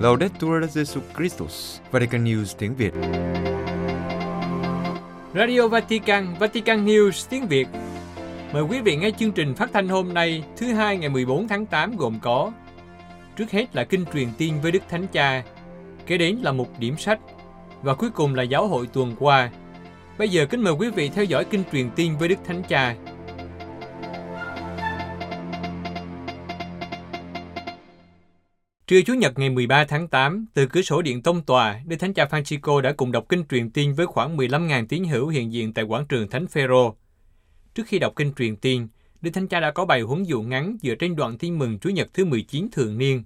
Laudetur Jesu Christus, Vatican News tiếng Việt. Radio Vatican, Vatican News tiếng Việt. Mời quý vị nghe chương trình phát thanh hôm nay, thứ hai ngày 14 tháng 8 gồm có Trước hết là kinh truyền tin với Đức Thánh Cha, kế đến là một điểm sách và cuối cùng là giáo hội tuần qua. Bây giờ kính mời quý vị theo dõi kinh truyền tin với Đức Thánh Cha. Trưa Chủ nhật ngày 13 tháng 8, từ cửa sổ điện tông tòa, Đức Thánh Cha Francisco đã cùng đọc kinh truyền tin với khoảng 15.000 tín hữu hiện diện tại quảng trường Thánh Phêrô. Trước khi đọc kinh truyền tin, Đức Thánh Cha đã có bài huấn dụ ngắn dựa trên đoạn tin mừng Chủ nhật thứ 19 thường niên.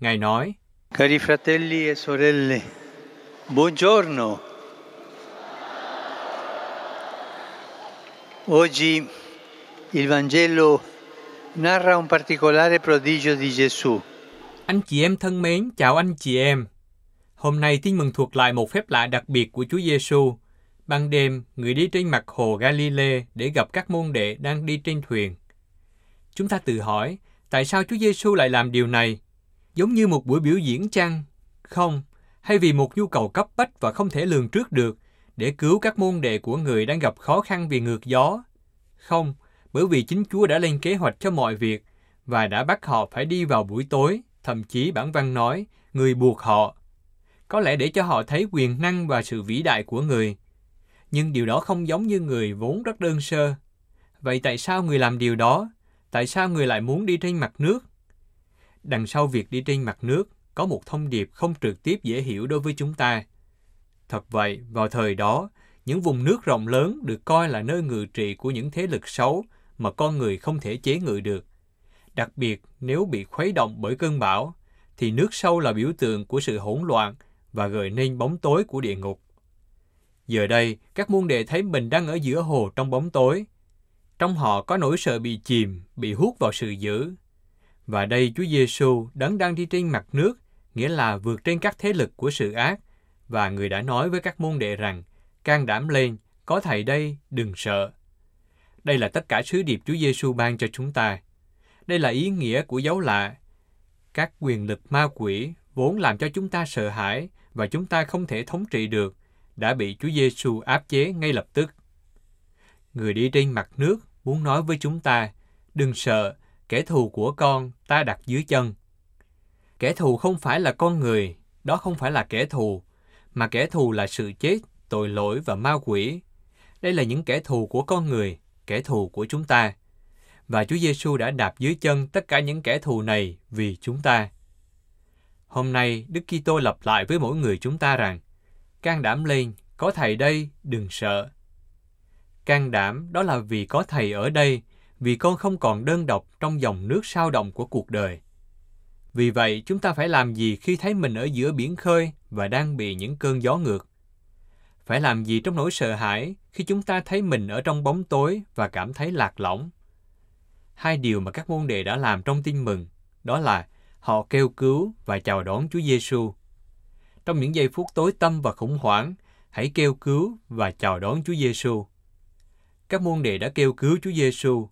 Ngài nói, Cari fratelli e sorelle, buongiorno. Oggi il Vangelo narra un particolare prodigio di Gesù. Anh chị em thân mến, chào anh chị em. Hôm nay tin mừng thuộc lại một phép lạ đặc biệt của Chúa Giêsu. Ban đêm, người đi trên mặt hồ Galilee để gặp các môn đệ đang đi trên thuyền. Chúng ta tự hỏi, tại sao Chúa Giêsu lại làm điều này? Giống như một buổi biểu diễn chăng? Không, hay vì một nhu cầu cấp bách và không thể lường trước được để cứu các môn đệ của người đang gặp khó khăn vì ngược gió? Không, bởi vì chính Chúa đã lên kế hoạch cho mọi việc và đã bắt họ phải đi vào buổi tối, thậm chí bản văn nói, người buộc họ. Có lẽ để cho họ thấy quyền năng và sự vĩ đại của người. Nhưng điều đó không giống như người vốn rất đơn sơ. Vậy tại sao người làm điều đó? Tại sao người lại muốn đi trên mặt nước? Đằng sau việc đi trên mặt nước có một thông điệp không trực tiếp dễ hiểu đối với chúng ta. Thật vậy, vào thời đó, những vùng nước rộng lớn được coi là nơi ngự trị của những thế lực xấu mà con người không thể chế ngự được. Đặc biệt, nếu bị khuấy động bởi cơn bão, thì nước sâu là biểu tượng của sự hỗn loạn và gợi nên bóng tối của địa ngục. Giờ đây, các môn đệ thấy mình đang ở giữa hồ trong bóng tối. Trong họ có nỗi sợ bị chìm, bị hút vào sự dữ. Và đây Chúa Giêsu đấng đang đi trên mặt nước, nghĩa là vượt trên các thế lực của sự ác, và người đã nói với các môn đệ rằng, can đảm lên, có thầy đây, đừng sợ. Đây là tất cả sứ điệp Chúa Giêsu ban cho chúng ta. Đây là ý nghĩa của dấu lạ. Các quyền lực ma quỷ vốn làm cho chúng ta sợ hãi và chúng ta không thể thống trị được, đã bị Chúa Giêsu áp chế ngay lập tức. Người đi trên mặt nước muốn nói với chúng ta, đừng sợ, kẻ thù của con ta đặt dưới chân. Kẻ thù không phải là con người, đó không phải là kẻ thù, mà kẻ thù là sự chết, tội lỗi và ma quỷ. Đây là những kẻ thù của con người, kẻ thù của chúng ta. Và Chúa Giêsu đã đạp dưới chân tất cả những kẻ thù này vì chúng ta. Hôm nay, Đức Kitô lặp lại với mỗi người chúng ta rằng, can đảm lên, có Thầy đây, đừng sợ. Can đảm đó là vì có Thầy ở đây, vì con không còn đơn độc trong dòng nước sao động của cuộc đời. Vì vậy, chúng ta phải làm gì khi thấy mình ở giữa biển khơi và đang bị những cơn gió ngược? Phải làm gì trong nỗi sợ hãi khi chúng ta thấy mình ở trong bóng tối và cảm thấy lạc lõng? Hai điều mà các môn đệ đã làm trong tin mừng, đó là họ kêu cứu và chào đón Chúa Giêsu. Trong những giây phút tối tâm và khủng hoảng, hãy kêu cứu và chào đón Chúa Giêsu. Các môn đệ đã kêu cứu Chúa Giêsu.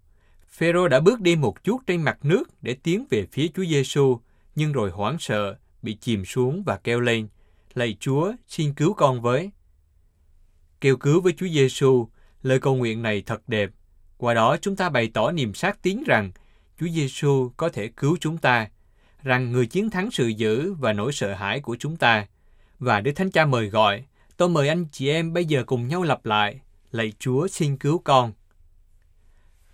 Phêrô đã bước đi một chút trên mặt nước để tiến về phía Chúa Giêsu, nhưng rồi hoảng sợ, bị chìm xuống và kêu lên: "Lạy Chúa, xin cứu con với." Kêu cứu với Chúa Giêsu, lời cầu nguyện này thật đẹp. Qua đó chúng ta bày tỏ niềm xác tín rằng Chúa Giêsu có thể cứu chúng ta, rằng người chiến thắng sự dữ và nỗi sợ hãi của chúng ta. Và Đức Thánh Cha mời gọi, tôi mời anh chị em bây giờ cùng nhau lặp lại, lạy Chúa xin cứu con.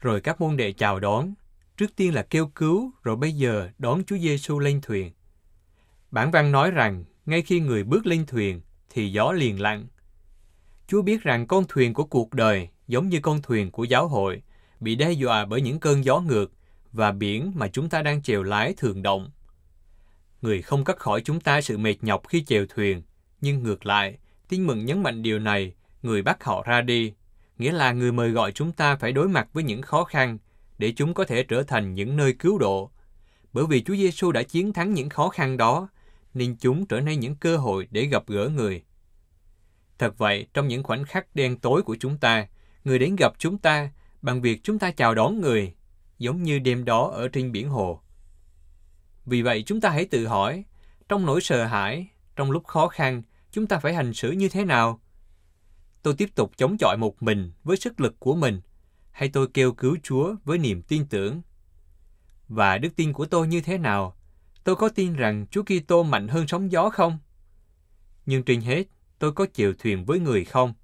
Rồi các môn đệ chào đón, trước tiên là kêu cứu, rồi bây giờ đón Chúa Giêsu lên thuyền. Bản văn nói rằng, ngay khi người bước lên thuyền, thì gió liền lặng. Chúa biết rằng con thuyền của cuộc đời, giống như con thuyền của giáo hội, bị đe dọa bởi những cơn gió ngược và biển mà chúng ta đang chèo lái thường động. Người không cắt khỏi chúng ta sự mệt nhọc khi chèo thuyền, nhưng ngược lại, tin mừng nhấn mạnh điều này, người bắt họ ra đi, nghĩa là người mời gọi chúng ta phải đối mặt với những khó khăn để chúng có thể trở thành những nơi cứu độ. Bởi vì Chúa Giêsu đã chiến thắng những khó khăn đó, nên chúng trở nên những cơ hội để gặp gỡ người. Thật vậy, trong những khoảnh khắc đen tối của chúng ta, người đến gặp chúng ta bằng việc chúng ta chào đón người, giống như đêm đó ở trên biển hồ. Vì vậy chúng ta hãy tự hỏi, trong nỗi sợ hãi, trong lúc khó khăn, chúng ta phải hành xử như thế nào? Tôi tiếp tục chống chọi một mình với sức lực của mình, hay tôi kêu cứu Chúa với niềm tin tưởng? Và đức tin của tôi như thế nào? Tôi có tin rằng Chúa Kitô mạnh hơn sóng gió không? Nhưng trên hết, tôi có chịu thuyền với người không?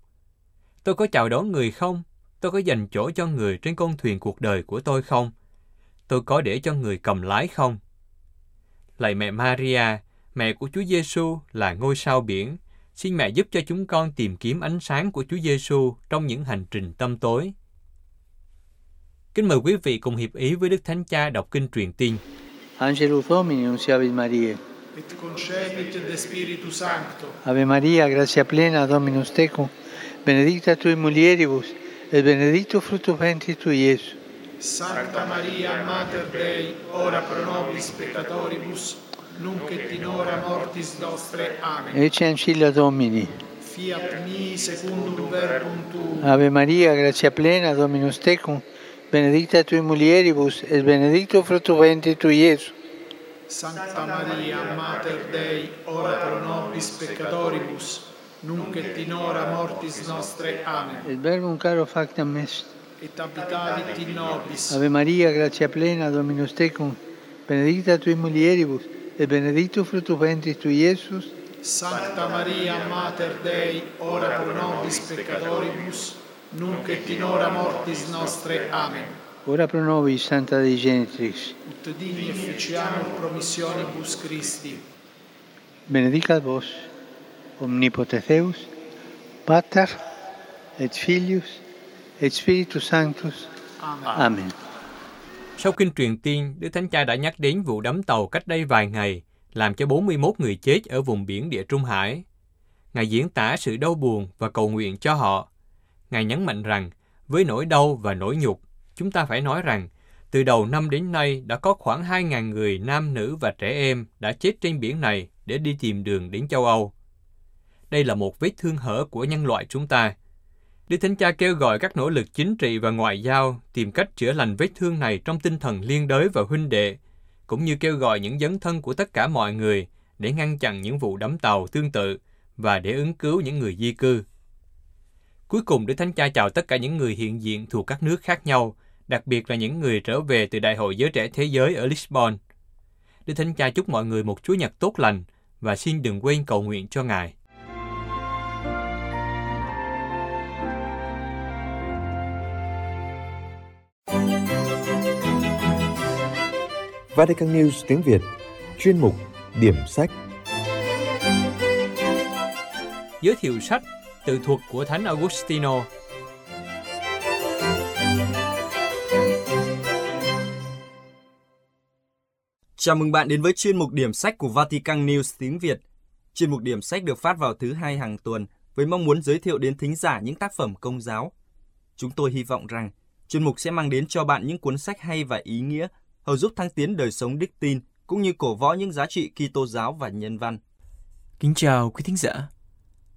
Tôi có chào đón người không? Tôi có dành chỗ cho người trên con thuyền cuộc đời của tôi không? Tôi có để cho người cầm lái không? Lạy mẹ Maria, mẹ của Chúa Giêsu là ngôi sao biển, xin mẹ giúp cho chúng con tìm kiếm ánh sáng của Chúa Giêsu trong những hành trình tâm tối. Kính mời quý vị cùng hiệp ý với Đức Thánh Cha đọc kinh truyền tin. Angelus Domini, nunciavit Mariae. et concepit de Spiritu Sancto. Ave Maria, gratia plena, Dominus tecum, benedicta tui mulieribus, et benedictus fructus ventris tui, Iesus. Sancta Maria, Mater Dei, ora pro nobis peccatoribus, nunc et in hora mortis nostre. Amen. Ecce ancilla Domini. Fiat mi secundum verbum tuum. Ave Maria, gratia plena, Dominus tecum, benedicta tui mulieribus, et benedictus fructus ventris tui, Iesus. Sancta Maria, Mater Dei, ora pro nobis peccatoribus, nunc et in hora mortis nostre. Amen. Et verbum caro factam est. Et habitavit in nobis. Ave Maria, gratia plena, Dominus tecum, benedicta tui mulieribus, et benedictus fructus ventris tui, Iesus. Sancta Maria, Mater Dei, ora pro nobis peccatoribus, nunc et in hora mortis nostre. Amen. Ora pro nobis, Santa Dei Genitrix. Ut digni officiamur promissionibus Christi. Benedicat vos, omnipotens Deus, Pater, et Filius, et Spiritus Sanctus. Amen. Amen. Sau kinh truyền tiên, Đức Thánh Cha đã nhắc đến vụ đắm tàu cách đây vài ngày, làm cho 41 người chết ở vùng biển địa Trung Hải. Ngài diễn tả sự đau buồn và cầu nguyện cho họ. Ngài nhấn mạnh rằng, với nỗi đau và nỗi nhục, chúng ta phải nói rằng, từ đầu năm đến nay đã có khoảng 2.000 người nam nữ và trẻ em đã chết trên biển này để đi tìm đường đến châu Âu. Đây là một vết thương hở của nhân loại chúng ta. Đức Thánh Cha kêu gọi các nỗ lực chính trị và ngoại giao tìm cách chữa lành vết thương này trong tinh thần liên đới và huynh đệ, cũng như kêu gọi những dấn thân của tất cả mọi người để ngăn chặn những vụ đắm tàu tương tự và để ứng cứu những người di cư. Cuối cùng, Đức Thánh Cha chào tất cả những người hiện diện thuộc các nước khác nhau, đặc biệt là những người trở về từ Đại hội Giới Trẻ Thế Giới ở Lisbon. Đức Thánh Cha chúc mọi người một Chúa Nhật tốt lành và xin đừng quên cầu nguyện cho Ngài. Vatican News tiếng Việt Chuyên mục Điểm sách Giới thiệu sách Tự thuật của Thánh Augustino Chào mừng bạn đến với chuyên mục điểm sách của Vatican News tiếng Việt. Chuyên mục điểm sách được phát vào thứ hai hàng tuần với mong muốn giới thiệu đến thính giả những tác phẩm công giáo. Chúng tôi hy vọng rằng chuyên mục sẽ mang đến cho bạn những cuốn sách hay và ý nghĩa, hầu giúp thăng tiến đời sống đức tin, cũng như cổ võ những giá trị Kitô giáo và nhân văn. Kính chào quý thính giả.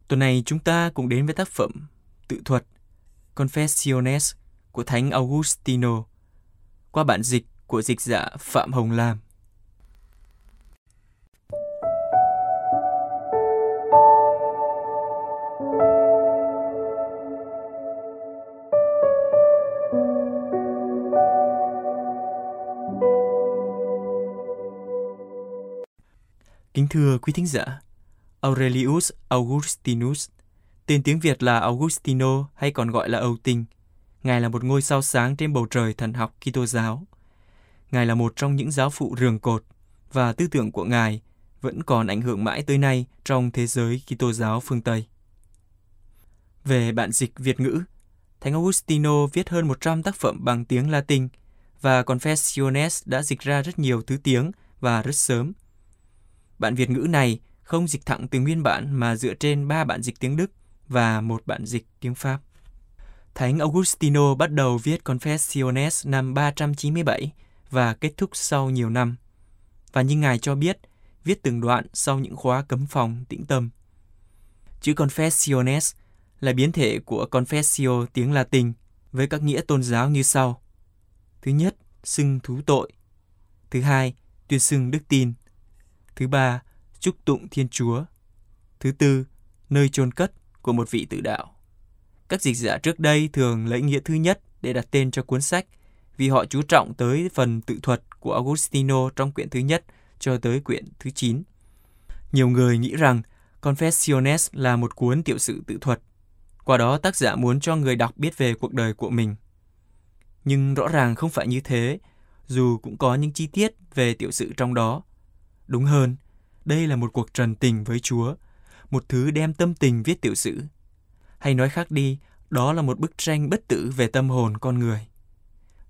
Tuần này chúng ta cùng đến với tác phẩm Tự thuật, Confessiones của Thánh Augustino qua bản dịch của dịch giả Phạm Hồng Lam. Kính thưa quý thính giả, Aurelius Augustinus, tên tiếng Việt là Augustino hay còn gọi là Âu Tinh. Ngài là một ngôi sao sáng trên bầu trời thần học Kitô giáo. Ngài là một trong những giáo phụ rường cột và tư tưởng của Ngài vẫn còn ảnh hưởng mãi tới nay trong thế giới Kitô giáo phương Tây. Về bản dịch Việt ngữ, Thánh Augustino viết hơn 100 tác phẩm bằng tiếng Latin và Confessiones đã dịch ra rất nhiều thứ tiếng và rất sớm. Bản Việt ngữ này không dịch thẳng từ nguyên bản mà dựa trên ba bản dịch tiếng Đức và một bản dịch tiếng Pháp. Thánh Augustino bắt đầu viết Confessiones năm 397 và kết thúc sau nhiều năm. Và như Ngài cho biết, viết từng đoạn sau những khóa cấm phòng tĩnh tâm. Chữ Confessiones là biến thể của Confessio tiếng Latin với các nghĩa tôn giáo như sau. Thứ nhất, xưng thú tội. Thứ hai, tuyên xưng đức tin. Thứ ba, chúc tụng Thiên Chúa. Thứ tư, nơi chôn cất của một vị tự đạo. Các dịch giả trước đây thường lấy nghĩa thứ nhất để đặt tên cho cuốn sách vì họ chú trọng tới phần tự thuật của Augustino trong quyển thứ nhất cho tới quyển thứ 9. Nhiều người nghĩ rằng Confessiones là một cuốn tiểu sự tự thuật. Qua đó tác giả muốn cho người đọc biết về cuộc đời của mình. Nhưng rõ ràng không phải như thế, dù cũng có những chi tiết về tiểu sự trong đó. Đúng hơn, đây là một cuộc trần tình với Chúa, một thứ đem tâm tình viết tiểu sử. Hay nói khác đi, đó là một bức tranh bất tử về tâm hồn con người.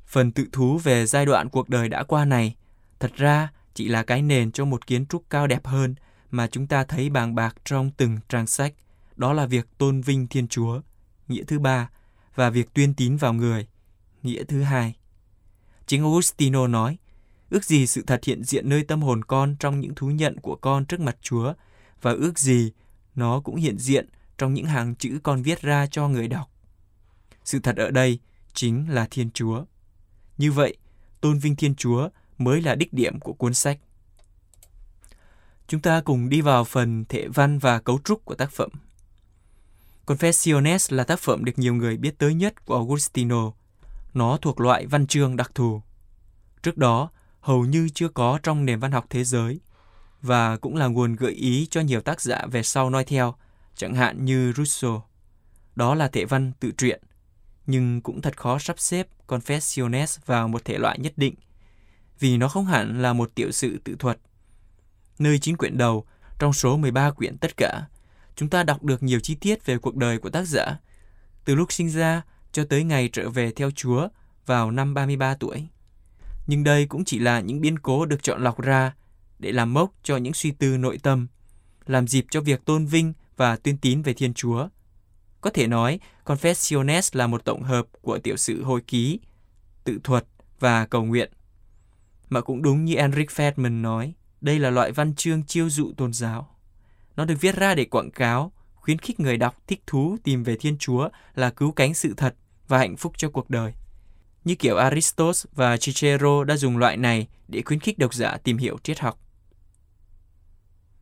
Phần tự thú về giai đoạn cuộc đời đã qua này, thật ra chỉ là cái nền cho một kiến trúc cao đẹp hơn mà chúng ta thấy bàng bạc trong từng trang sách. Đó là việc tôn vinh Thiên Chúa, nghĩa thứ ba, và việc tuyên tín vào người, nghĩa thứ hai. Chính Augustino nói, ước gì sự thật hiện diện nơi tâm hồn con trong những thú nhận của con trước mặt Chúa, và ước gì nó cũng hiện diện trong những hàng chữ con viết ra cho người đọc. Sự thật ở đây chính là Thiên Chúa. Như vậy, tôn vinh Thiên Chúa mới là đích điểm của cuốn sách. Chúng ta cùng đi vào phần thể văn và cấu trúc của tác phẩm. Confessiones là tác phẩm được nhiều người biết tới nhất của Augustino. Nó thuộc loại văn chương đặc thù. Trước đó, hầu như chưa có trong nền văn học thế giới và cũng là nguồn gợi ý cho nhiều tác giả về sau nói theo, chẳng hạn như Rousseau. Đó là thể văn tự truyện, nhưng cũng thật khó sắp xếp Confessiones vào một thể loại nhất định, vì nó không hẳn là một tiểu sự tự thuật. Nơi chín quyển đầu, trong số 13 quyển tất cả, chúng ta đọc được nhiều chi tiết về cuộc đời của tác giả, từ lúc sinh ra cho tới ngày trở về theo Chúa vào năm 33 tuổi. Nhưng đây cũng chỉ là những biến cố được chọn lọc ra để làm mốc cho những suy tư nội tâm, làm dịp cho việc tôn vinh và tuyên tín về Thiên Chúa. Có thể nói, Confessiones là một tổng hợp của tiểu sự hồi ký, tự thuật và cầu nguyện. Mà cũng đúng như Enric Fedman nói, đây là loại văn chương chiêu dụ tôn giáo. Nó được viết ra để quảng cáo, khuyến khích người đọc thích thú tìm về Thiên Chúa là cứu cánh sự thật và hạnh phúc cho cuộc đời. Như kiểu Aristos và Cicero đã dùng loại này để khuyến khích độc giả tìm hiểu triết học.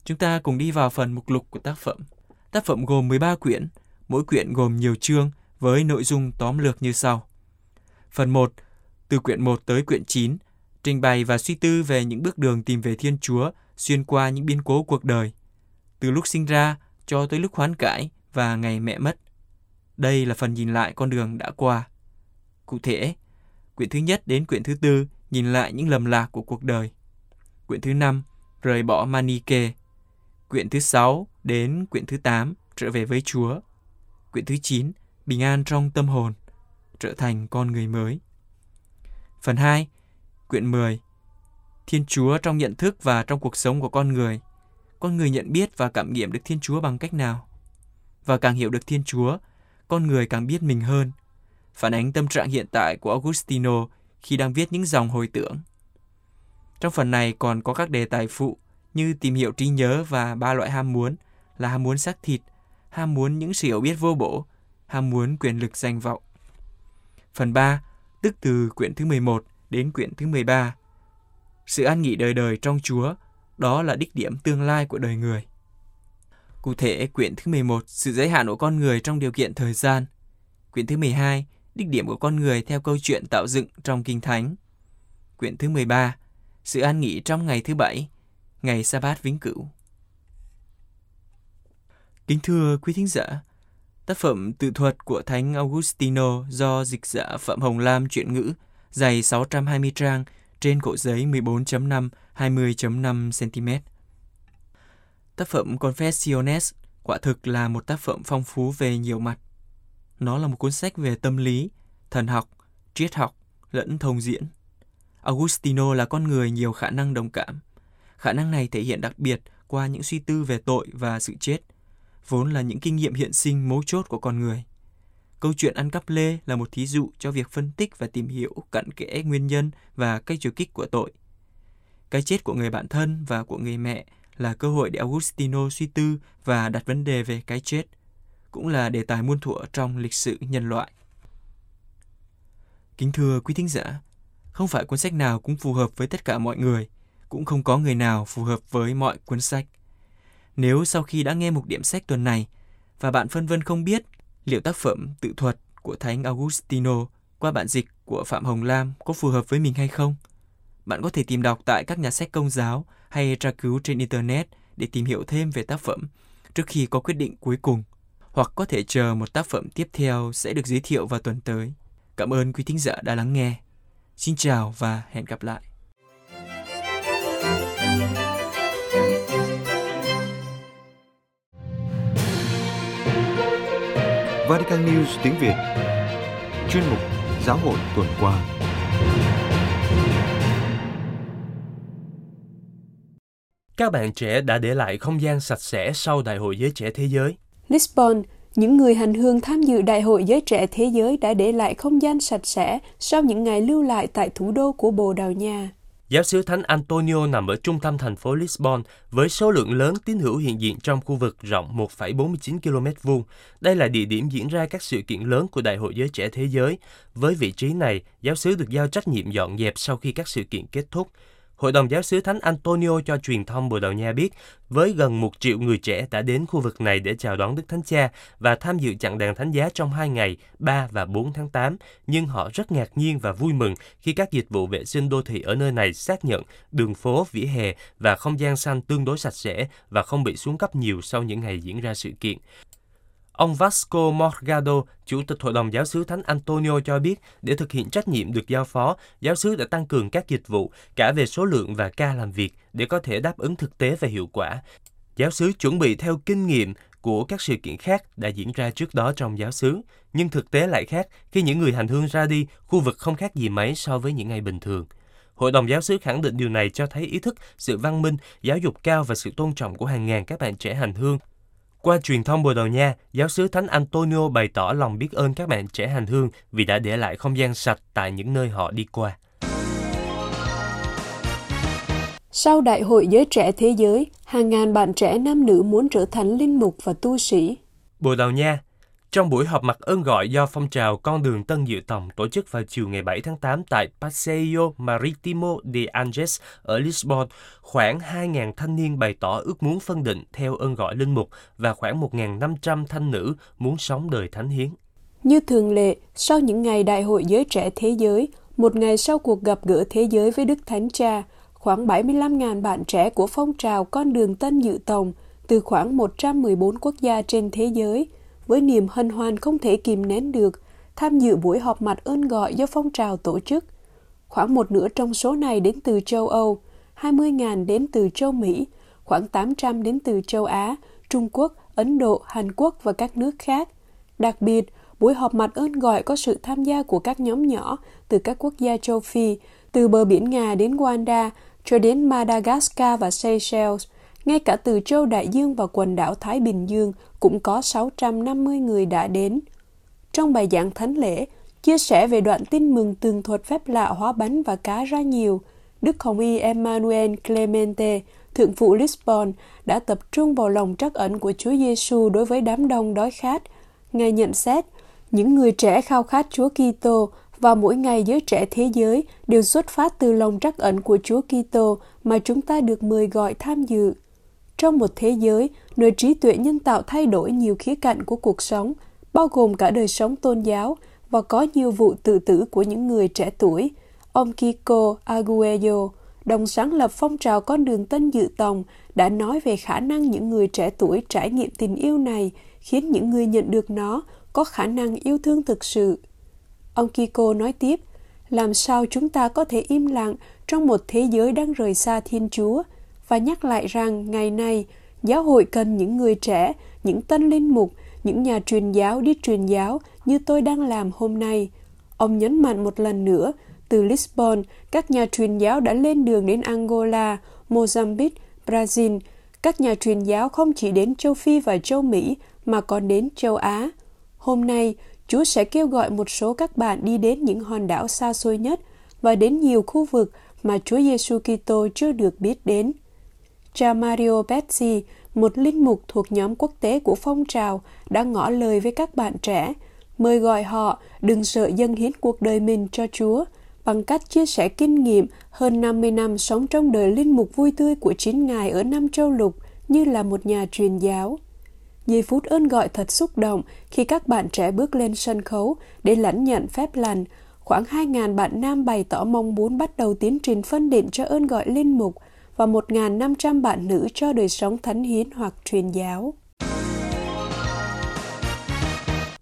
Chúng ta cùng đi vào phần mục lục của tác phẩm. Tác phẩm gồm 13 quyển, mỗi quyển gồm nhiều chương với nội dung tóm lược như sau. Phần 1, từ quyển 1 tới quyển 9, trình bày và suy tư về những bước đường tìm về Thiên Chúa xuyên qua những biến cố cuộc đời, từ lúc sinh ra cho tới lúc hoán cải và ngày mẹ mất. Đây là phần nhìn lại con đường đã qua. Cụ thể, quyển thứ nhất đến quyển thứ tư nhìn lại những lầm lạc của cuộc đời. Quyển thứ năm rời bỏ Manike. Quyển thứ sáu đến quyển thứ tám trở về với Chúa. Quyển thứ chín bình an trong tâm hồn, trở thành con người mới. Phần 2 Quyển 10 Thiên Chúa trong nhận thức và trong cuộc sống của con người. Con người nhận biết và cảm nghiệm được Thiên Chúa bằng cách nào? Và càng hiểu được Thiên Chúa, con người càng biết mình hơn. Phản ánh tâm trạng hiện tại của Augustino khi đang viết những dòng hồi tưởng. Trong phần này còn có các đề tài phụ như tìm hiểu trí nhớ và ba loại ham muốn là ham muốn xác thịt, ham muốn những sự hiểu biết vô bổ, ham muốn quyền lực danh vọng. Phần 3, tức từ quyển thứ 11 đến quyển thứ 13. Sự an nghỉ đời đời trong Chúa, đó là đích điểm tương lai của đời người. Cụ thể, quyển thứ 11, sự giới hạn của con người trong điều kiện thời gian. Quyển thứ 12, đích điểm của con người theo câu chuyện tạo dựng trong Kinh Thánh. Quyển thứ 13, sự an nghỉ trong ngày thứ bảy, ngày sa bát vĩnh cửu. Kính thưa quý thính giả, tác phẩm tự thuật của Thánh Augustino do dịch giả Phạm Hồng Lam chuyển ngữ dày 620 trang trên cổ giấy 14.5 20.5 cm. Tác phẩm Confessiones quả thực là một tác phẩm phong phú về nhiều mặt. Nó là một cuốn sách về tâm lý, thần học, triết học lẫn thông diễn. Augustino là con người nhiều khả năng đồng cảm. Khả năng này thể hiện đặc biệt qua những suy tư về tội và sự chết, vốn là những kinh nghiệm hiện sinh mấu chốt của con người. Câu chuyện ăn cắp lê là một thí dụ cho việc phân tích và tìm hiểu cặn kẽ nguyên nhân và cách chủ kích của tội. Cái chết của người bạn thân và của người mẹ là cơ hội để Augustino suy tư và đặt vấn đề về cái chết, cũng là đề tài muôn thuở trong lịch sử nhân loại. Kính thưa quý thính giả, Không phải cuốn sách nào cũng phù hợp với tất cả mọi người, cũng không có người nào phù hợp với mọi cuốn sách. Nếu sau khi đã nghe một điểm sách tuần này và bạn phân vân không biết liệu tác phẩm tự thuật của Thánh Augustino qua bản dịch của Phạm Hồng Lam có phù hợp với mình hay không, bạn có thể tìm đọc tại các nhà sách công giáo hay tra cứu trên Internet để tìm hiểu thêm về tác phẩm trước khi có quyết định cuối cùng, hoặc có thể chờ một tác phẩm tiếp theo sẽ được giới thiệu vào tuần tới. Cảm ơn quý thính giả đã lắng nghe. Xin chào và hẹn gặp lại. Vatican News tiếng Việt Chuyên mục Giáo hội tuần qua Các bạn trẻ đã để lại không gian sạch sẽ sau Đại hội Giới Trẻ Thế Giới. Lisbon, những người hành hương tham dự Đại hội Giới Trẻ Thế Giới đã để lại không gian sạch sẽ sau những ngày lưu lại tại thủ đô của Bồ Đào Nha. Giáo sứ Thánh Antonio nằm ở trung tâm thành phố Lisbon với số lượng lớn tín hữu hiện diện trong khu vực rộng 1,49 km vuông. Đây là địa điểm diễn ra các sự kiện lớn của Đại hội Giới Trẻ Thế Giới. Với vị trí này, giáo sứ được giao trách nhiệm dọn dẹp sau khi các sự kiện kết thúc. Hội đồng giáo sứ Thánh Antonio cho truyền thông Bồ Đào Nha biết, với gần một triệu người trẻ đã đến khu vực này để chào đón Đức Thánh Cha và tham dự chặng đàn thánh giá trong hai ngày 3 và 4 tháng 8, nhưng họ rất ngạc nhiên và vui mừng khi các dịch vụ vệ sinh đô thị ở nơi này xác nhận đường phố, vỉa hè và không gian xanh tương đối sạch sẽ và không bị xuống cấp nhiều sau những ngày diễn ra sự kiện. Ông Vasco Morgado, Chủ tịch Hội đồng Giáo sứ Thánh Antonio cho biết, để thực hiện trách nhiệm được giao phó, giáo sứ đã tăng cường các dịch vụ, cả về số lượng và ca làm việc, để có thể đáp ứng thực tế và hiệu quả. Giáo sứ chuẩn bị theo kinh nghiệm của các sự kiện khác đã diễn ra trước đó trong giáo sứ, nhưng thực tế lại khác khi những người hành hương ra đi, khu vực không khác gì mấy so với những ngày bình thường. Hội đồng giáo sứ khẳng định điều này cho thấy ý thức, sự văn minh, giáo dục cao và sự tôn trọng của hàng ngàn các bạn trẻ hành hương qua truyền thông Bồ Đào Nha, giáo sứ Thánh Antonio bày tỏ lòng biết ơn các bạn trẻ hành hương vì đã để lại không gian sạch tại những nơi họ đi qua. Sau Đại hội Giới Trẻ Thế Giới, hàng ngàn bạn trẻ nam nữ muốn trở thành linh mục và tu sĩ. Bồ Đào Nha, trong buổi họp mặt ơn gọi do phong trào Con đường Tân Diệu Tòng tổ chức vào chiều ngày 7 tháng 8 tại Paseo Maritimo de Anges ở Lisbon, khoảng 2.000 thanh niên bày tỏ ước muốn phân định theo ơn gọi linh mục và khoảng 1.500 thanh nữ muốn sống đời thánh hiến. Như thường lệ, sau những ngày Đại hội Giới Trẻ Thế Giới, một ngày sau cuộc gặp gỡ thế giới với Đức Thánh Cha, khoảng 75.000 bạn trẻ của phong trào Con đường Tân Dự Tòng từ khoảng 114 quốc gia trên thế giới – với niềm hân hoan không thể kìm nén được, tham dự buổi họp mặt ơn gọi do phong trào tổ chức. Khoảng một nửa trong số này đến từ châu Âu, 20.000 đến từ châu Mỹ, khoảng 800 đến từ châu Á, Trung Quốc, Ấn Độ, Hàn Quốc và các nước khác. Đặc biệt, buổi họp mặt ơn gọi có sự tham gia của các nhóm nhỏ từ các quốc gia châu Phi, từ bờ biển Nga đến Rwanda cho đến Madagascar và Seychelles – ngay cả từ châu Đại Dương và quần đảo Thái Bình Dương cũng có 650 người đã đến. Trong bài giảng thánh lễ, chia sẻ về đoạn tin mừng tường thuật phép lạ hóa bánh và cá ra nhiều, Đức Hồng Y Emmanuel Clemente, thượng phụ Lisbon, đã tập trung vào lòng trắc ẩn của Chúa Giêsu đối với đám đông đói khát. Ngài nhận xét, những người trẻ khao khát Chúa Kitô và mỗi ngày giới trẻ thế giới đều xuất phát từ lòng trắc ẩn của Chúa Kitô mà chúng ta được mời gọi tham dự. Trong một thế giới nơi trí tuệ nhân tạo thay đổi nhiều khía cạnh của cuộc sống, bao gồm cả đời sống tôn giáo và có nhiều vụ tự tử của những người trẻ tuổi, ông Kiko Aguayo, đồng sáng lập phong trào con đường tân dự tòng, đã nói về khả năng những người trẻ tuổi trải nghiệm tình yêu này khiến những người nhận được nó có khả năng yêu thương thực sự. Ông Kiko nói tiếp, làm sao chúng ta có thể im lặng trong một thế giới đang rời xa Thiên Chúa – và nhắc lại rằng ngày nay giáo hội cần những người trẻ, những tân linh mục, những nhà truyền giáo đi truyền giáo như tôi đang làm hôm nay. Ông nhấn mạnh một lần nữa, từ Lisbon, các nhà truyền giáo đã lên đường đến Angola, Mozambique, Brazil. Các nhà truyền giáo không chỉ đến châu Phi và châu Mỹ mà còn đến châu Á. Hôm nay, Chúa sẽ kêu gọi một số các bạn đi đến những hòn đảo xa xôi nhất và đến nhiều khu vực mà Chúa Giêsu Kitô chưa được biết đến. Cha Mario Pezzi, một linh mục thuộc nhóm quốc tế của phong trào, đã ngỏ lời với các bạn trẻ, mời gọi họ đừng sợ dâng hiến cuộc đời mình cho Chúa bằng cách chia sẻ kinh nghiệm hơn 50 năm sống trong đời linh mục vui tươi của chính ngài ở Nam châu lục như là một nhà truyền giáo. Giây phút ơn gọi thật xúc động khi các bạn trẻ bước lên sân khấu để lãnh nhận phép lành. Khoảng 2.000 bạn nam bày tỏ mong muốn bắt đầu tiến trình phân định cho ơn gọi linh mục và 1.500 bạn nữ cho đời sống thánh hiến hoặc truyền giáo.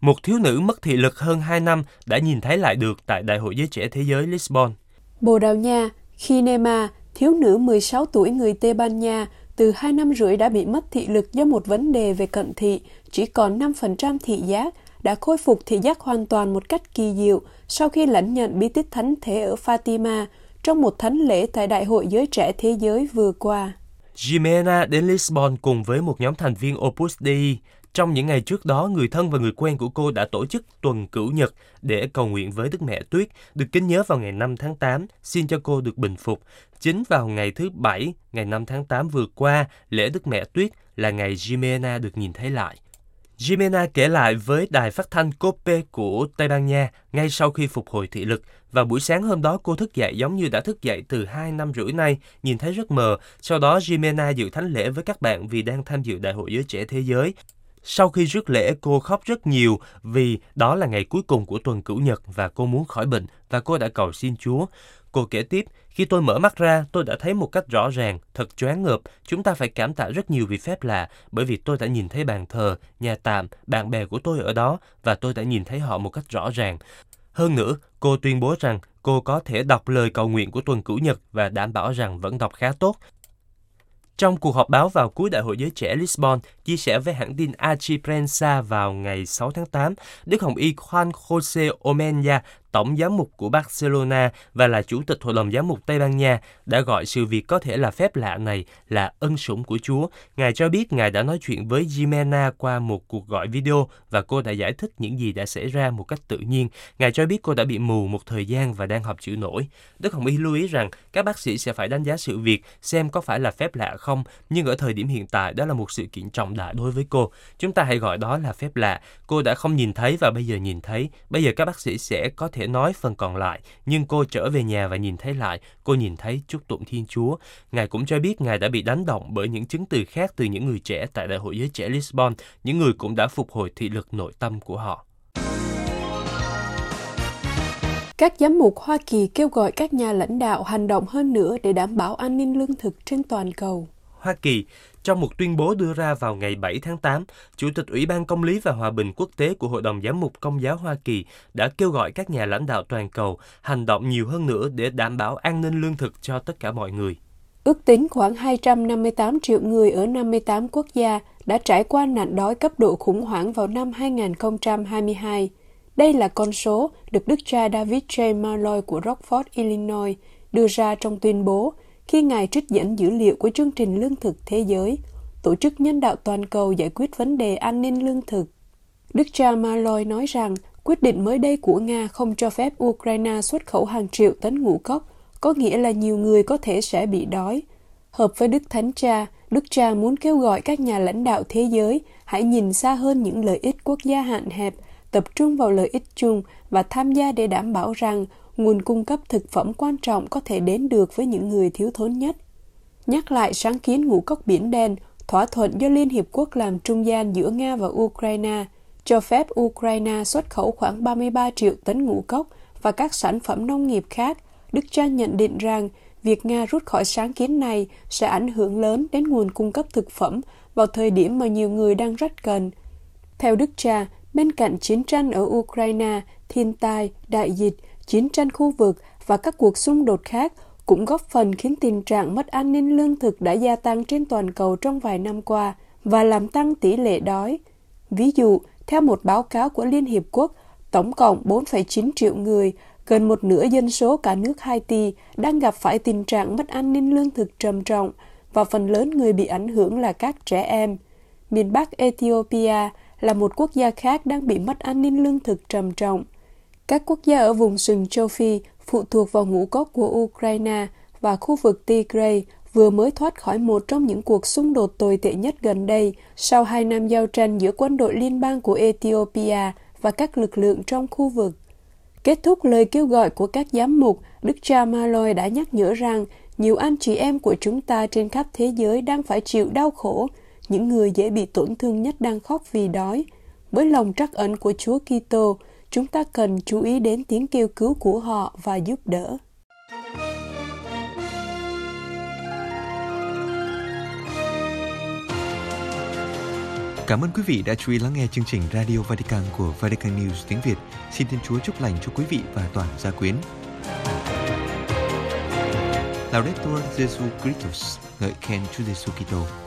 Một thiếu nữ mất thị lực hơn 2 năm đã nhìn thấy lại được tại Đại hội Giới Trẻ Thế giới Lisbon. Bồ Đào Nha, Kinema, thiếu nữ 16 tuổi người Tây Ban Nha, từ 2 năm rưỡi đã bị mất thị lực do một vấn đề về cận thị, chỉ còn 5% thị giác, đã khôi phục thị giác hoàn toàn một cách kỳ diệu sau khi lãnh nhận bí tích thánh thể ở Fatima trong một thánh lễ tại Đại hội Giới Trẻ Thế giới vừa qua. Jimena đến Lisbon cùng với một nhóm thành viên Opus Dei. Trong những ngày trước đó, người thân và người quen của cô đã tổ chức tuần cửu nhật để cầu nguyện với Đức Mẹ Tuyết, được kính nhớ vào ngày 5 tháng 8, xin cho cô được bình phục. Chính vào ngày thứ Bảy, ngày 5 tháng 8 vừa qua, lễ Đức Mẹ Tuyết là ngày Jimena được nhìn thấy lại. Jimena kể lại với đài phát thanh Cope của Tây Ban Nha ngay sau khi phục hồi thị lực. Và buổi sáng hôm đó cô thức dậy giống như đã thức dậy từ 2 năm rưỡi nay, nhìn thấy rất mờ. Sau đó Jimena dự thánh lễ với các bạn vì đang tham dự Đại hội Giới Trẻ Thế Giới. Sau khi rước lễ, cô khóc rất nhiều vì đó là ngày cuối cùng của tuần cửu nhật và cô muốn khỏi bệnh và cô đã cầu xin Chúa. Cô kể tiếp, khi tôi mở mắt ra, tôi đã thấy một cách rõ ràng, thật choáng ngợp. Chúng ta phải cảm tạ rất nhiều vì phép lạ, bởi vì tôi đã nhìn thấy bàn thờ, nhà tạm, bạn bè của tôi ở đó và tôi đã nhìn thấy họ một cách rõ ràng. Hơn nữa, cô tuyên bố rằng cô có thể đọc lời cầu nguyện của tuần cửu nhật và đảm bảo rằng vẫn đọc khá tốt. Trong cuộc họp báo vào cuối Đại hội Giới Trẻ Lisbon, chia sẻ với hãng tin Archiprensa vào ngày 6 tháng 8, Đức Hồng Y Juan Jose Omenya, tổng giám mục của Barcelona và là chủ tịch Hội đồng giám mục Tây Ban Nha, đã gọi sự việc có thể là phép lạ này là ân sủng của Chúa. Ngài cho biết Ngài đã nói chuyện với Jimena qua một cuộc gọi video và cô đã giải thích những gì đã xảy ra một cách tự nhiên. Ngài cho biết cô đã bị mù một thời gian và đang học chữ nổi. Đức Hồng Y lưu ý rằng các bác sĩ sẽ phải đánh giá sự việc xem có phải là phép lạ không, nhưng ở thời điểm hiện tại đó là một sự kiện trọng đại đối với cô. Chúng ta hãy gọi đó là phép lạ. Cô đã không nhìn thấy và bây giờ nhìn thấy. Bây giờ các bác sĩ sẽ có thể nói phần còn lại, nhưng cô trở về nhà và nhìn thấy lại, cô nhìn thấy chúc tụng Thiên Chúa. Ngài cũng cho biết Ngài đã bị đánh động bởi những chứng từ khác từ những người trẻ tại Đại hội Giới Trẻ Lisbon, những người cũng đã phục hồi thị lực nội tâm của họ. Các giám mục Hoa Kỳ kêu gọi các nhà lãnh đạo hành động hơn nữa để đảm bảo an ninh lương thực trên toàn cầu. Hoa Kỳ, trong một tuyên bố đưa ra vào ngày 7 tháng 8, Chủ tịch Ủy ban Công lý và Hòa bình Quốc tế của Hội đồng Giám mục Công giáo Hoa Kỳ đã kêu gọi các nhà lãnh đạo toàn cầu hành động nhiều hơn nữa để đảm bảo an ninh lương thực cho tất cả mọi người. Ước tính khoảng 258 triệu người ở 58 quốc gia đã trải qua nạn đói cấp độ khủng hoảng vào năm 2022. Đây là con số được đức cha David J. Malloy của Rockford, Illinois đưa ra trong tuyên bố khi Ngài trích dẫn dữ liệu của chương trình lương thực thế giới, tổ chức nhân đạo toàn cầu giải quyết vấn đề an ninh lương thực. Đức cha Malloy nói rằng quyết định mới đây của Nga không cho phép Ukraine xuất khẩu hàng triệu tấn ngũ cốc, có nghĩa là nhiều người có thể sẽ bị đói. Hợp với Đức Thánh Cha, Đức Cha muốn kêu gọi các nhà lãnh đạo thế giới hãy nhìn xa hơn những lợi ích quốc gia hạn hẹp, tập trung vào lợi ích chung và tham gia để đảm bảo rằng nguồn cung cấp thực phẩm quan trọng có thể đến được với những người thiếu thốn nhất. Nhắc lại sáng kiến ngũ cốc biển đen, thỏa thuận do Liên Hiệp Quốc làm trung gian giữa Nga và Ukraine, cho phép Ukraine xuất khẩu khoảng 33 triệu tấn ngũ cốc và các sản phẩm nông nghiệp khác, Đức cha nhận định rằng việc Nga rút khỏi sáng kiến này sẽ ảnh hưởng lớn đến nguồn cung cấp thực phẩm vào thời điểm mà nhiều người đang rất cần. Theo Đức cha, bên cạnh chiến tranh ở Ukraine, thiên tai, đại dịch, chiến tranh khu vực và các cuộc xung đột khác cũng góp phần khiến tình trạng mất an ninh lương thực đã gia tăng trên toàn cầu trong vài năm qua và làm tăng tỷ lệ đói. Ví dụ, theo một báo cáo của Liên Hiệp Quốc, tổng cộng 4,9 triệu người, gần một nửa dân số cả nước Haiti đang gặp phải tình trạng mất an ninh lương thực trầm trọng và phần lớn người bị ảnh hưởng là các trẻ em. Miền Bắc Ethiopia là một quốc gia khác đang bị mất an ninh lương thực trầm trọng. Các quốc gia ở vùng sừng châu Phi phụ thuộc vào ngũ cốc của Ukraine và khu vực Tigray vừa mới thoát khỏi một trong những cuộc xung đột tồi tệ nhất gần đây sau hai năm giao tranh giữa quân đội liên bang của Ethiopia và các lực lượng trong khu vực. Kết thúc lời kêu gọi của các giám mục, Đức cha Malloy đã nhắc nhở rằng nhiều anh chị em của chúng ta trên khắp thế giới đang phải chịu đau khổ, những người dễ bị tổn thương nhất đang khóc vì đói. Với lòng trắc ẩn của Chúa Kitô, chúng ta cần chú ý đến tiếng kêu cứu của họ và giúp đỡ. Cảm ơn quý vị đã chú ý lắng nghe chương trình Radio Vatican của Vatican News tiếng Việt. Xin Thiên Chúa chúc lành cho quý vị và toàn gia quyến. Laudetur Jesu Christus, ngợi khen Chúa Giêsu Kitô.